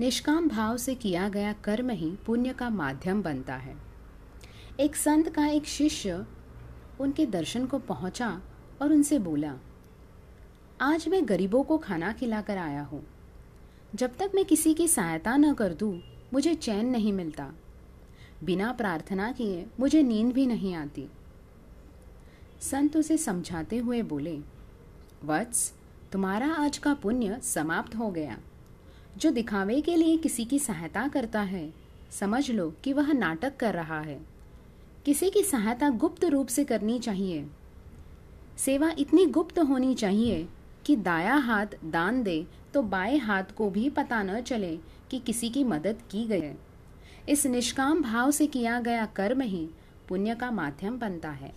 निष्काम भाव से किया गया कर्म ही पुण्य का माध्यम बनता है। एक संत का एक शिष्य उनके दर्शन को पहुँचा और उनसे बोला, आज मैं गरीबों को खाना खिलाकर आया हूँ। जब तक मैं किसी की सहायता न कर दूँ, मुझे चैन नहीं मिलता। बिना प्रार्थना किए मुझे नींद भी नहीं आती। संत उसे समझाते हुए बोले, वत्स, तुम्हारा आज का पुण्य समाप्त हो गया। जो दिखावे के लिए किसी की सहायता करता है, समझ लो कि वह नाटक कर रहा है। किसी की सहायता गुप्त रूप से करनी चाहिए। सेवा इतनी गुप्त होनी चाहिए कि दाया हाथ दान दे तो बाएँ हाथ को भी पता न चले कि किसी की मदद की गई है। इस निष्काम भाव से किया गया कर्म ही पुण्य का माध्यम बनता है।